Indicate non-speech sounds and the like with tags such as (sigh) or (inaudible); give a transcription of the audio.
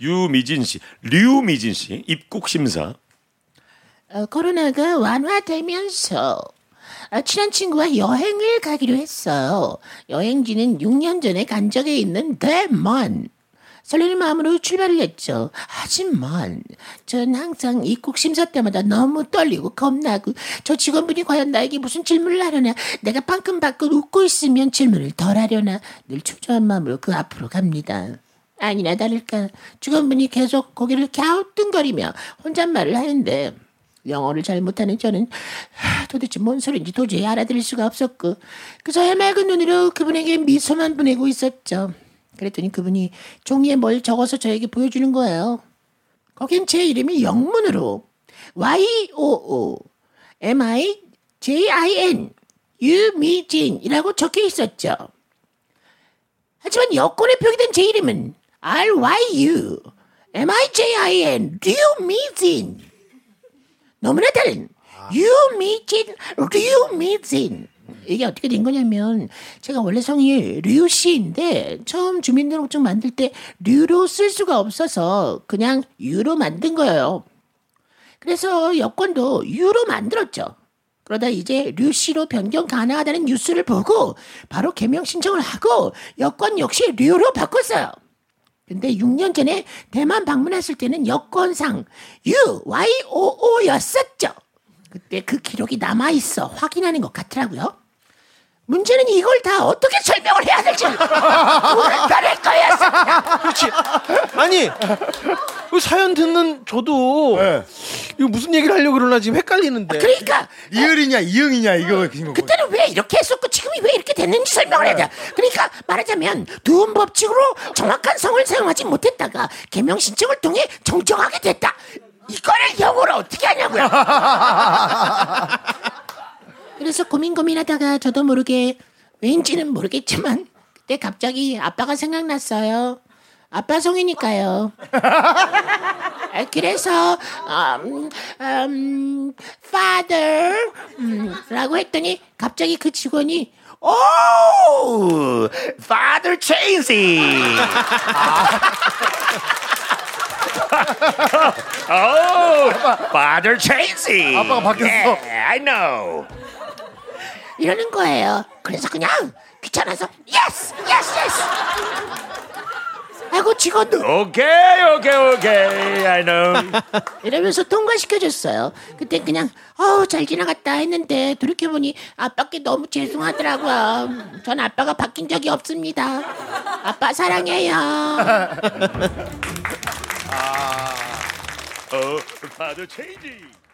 유미진 씨, 류미진 씨 입국 심사. 어, 코로나가 완화되면서 어, 친한 친구와 여행을 가기로 했어요. 여행지는 6년 전에 간 적이 있는 대만. 설레는 마음으로 출발을 했죠. 하지만 전 항상 입국 심사 때마다 너무 떨리고 겁나고 저 직원분이 과연 나에게 무슨 질문을 하려나 내가 방금방금 웃고 있으면 질문을 덜 하려나 늘 초조한 마음으로 그 앞으로 갑니다. 아니나 다를까 직원분이 계속 고개를 갸우뚱거리며 혼잣말을 하는데 영어를 잘 못하는 저는 하, 도대체 뭔 소린지 도저히 알아들을 수가 없었고 그저 해맑은 눈으로 그분에게 미소만 보내고 있었죠. 그랬더니 그분이 종이에 뭘 적어서 저에게 보여주는 거예요. 거긴 제 이름이 영문으로 Y-O-O M-I-J-I-N 유미진이라고 적혀 있었죠. 하지만 여권에 표기된 제 이름은 R-Y-U M-I-J-I-N 류미진 너무나 다른 유미진 류미진 이게 어떻게 된 거냐면 제가 원래 성이 류 씨인데 처음 주민등록증 만들 때 류로 쓸 수가 없어서 그냥 유로 만든 거예요. 그래서 여권도 유로 만들었죠. 그러다 이제 류 씨로 변경 가능하다는 뉴스를 보고 바로 개명 신청을 하고 여권 역시 류로 바꿨어요. 근데 6년 전에 대만 방문했을 때는 여권상 U, Y, O, O였었죠. 그때 그 기록이 남아있어 확인하는 것 같더라고요. 문제는 이걸 다 어떻게 설명을 해야 될지 모른다는 거였어. 그렇지. 아니, 그 사연 듣는 저도 네. 이거 무슨 얘기를 하려고 그러나 지금 헷갈리는데. 그러니까 이을이냐 이응이냐 이거 그거. 그때는 왜 이렇게 했었고 지금이 왜 이렇게 됐는지 설명을 해야 돼. 그러니까 말하자면 두음 법칙으로 정확한 성을 사용하지 못했다가 개명 신청을 통해 정정하게 됐다. 이거를 영어로 어떻게 하냐고요. (laughs) 그래서 고민 고민하다가 저도 모르게 왠지는 모르겠지만 그때 갑자기 아빠가 생각났어요. 아빠 성이니까요. 아, 그래서 음, 음, father 음, 라고 했더니 갑자기 그 직원이 오, Father Chasey. (laughs) oh, Father Chasey. 아빠가 바뀌었어. Yeah, I know. 이러는 거예요. 그래서 그냥 귀찮아서 yes, yes, yes. 하고 직원도 Okay, okay, okay. I know. (laughs) 이러면서 통과시켜줬어요. 그때 그냥 어우 잘 지나갔다 했는데 돌이켜보니 아빠께 너무 죄송하더라고요. 전 아빠가 바뀐 적이 없습니다. 아빠 사랑해요. oh, (laughs) Father Chasey.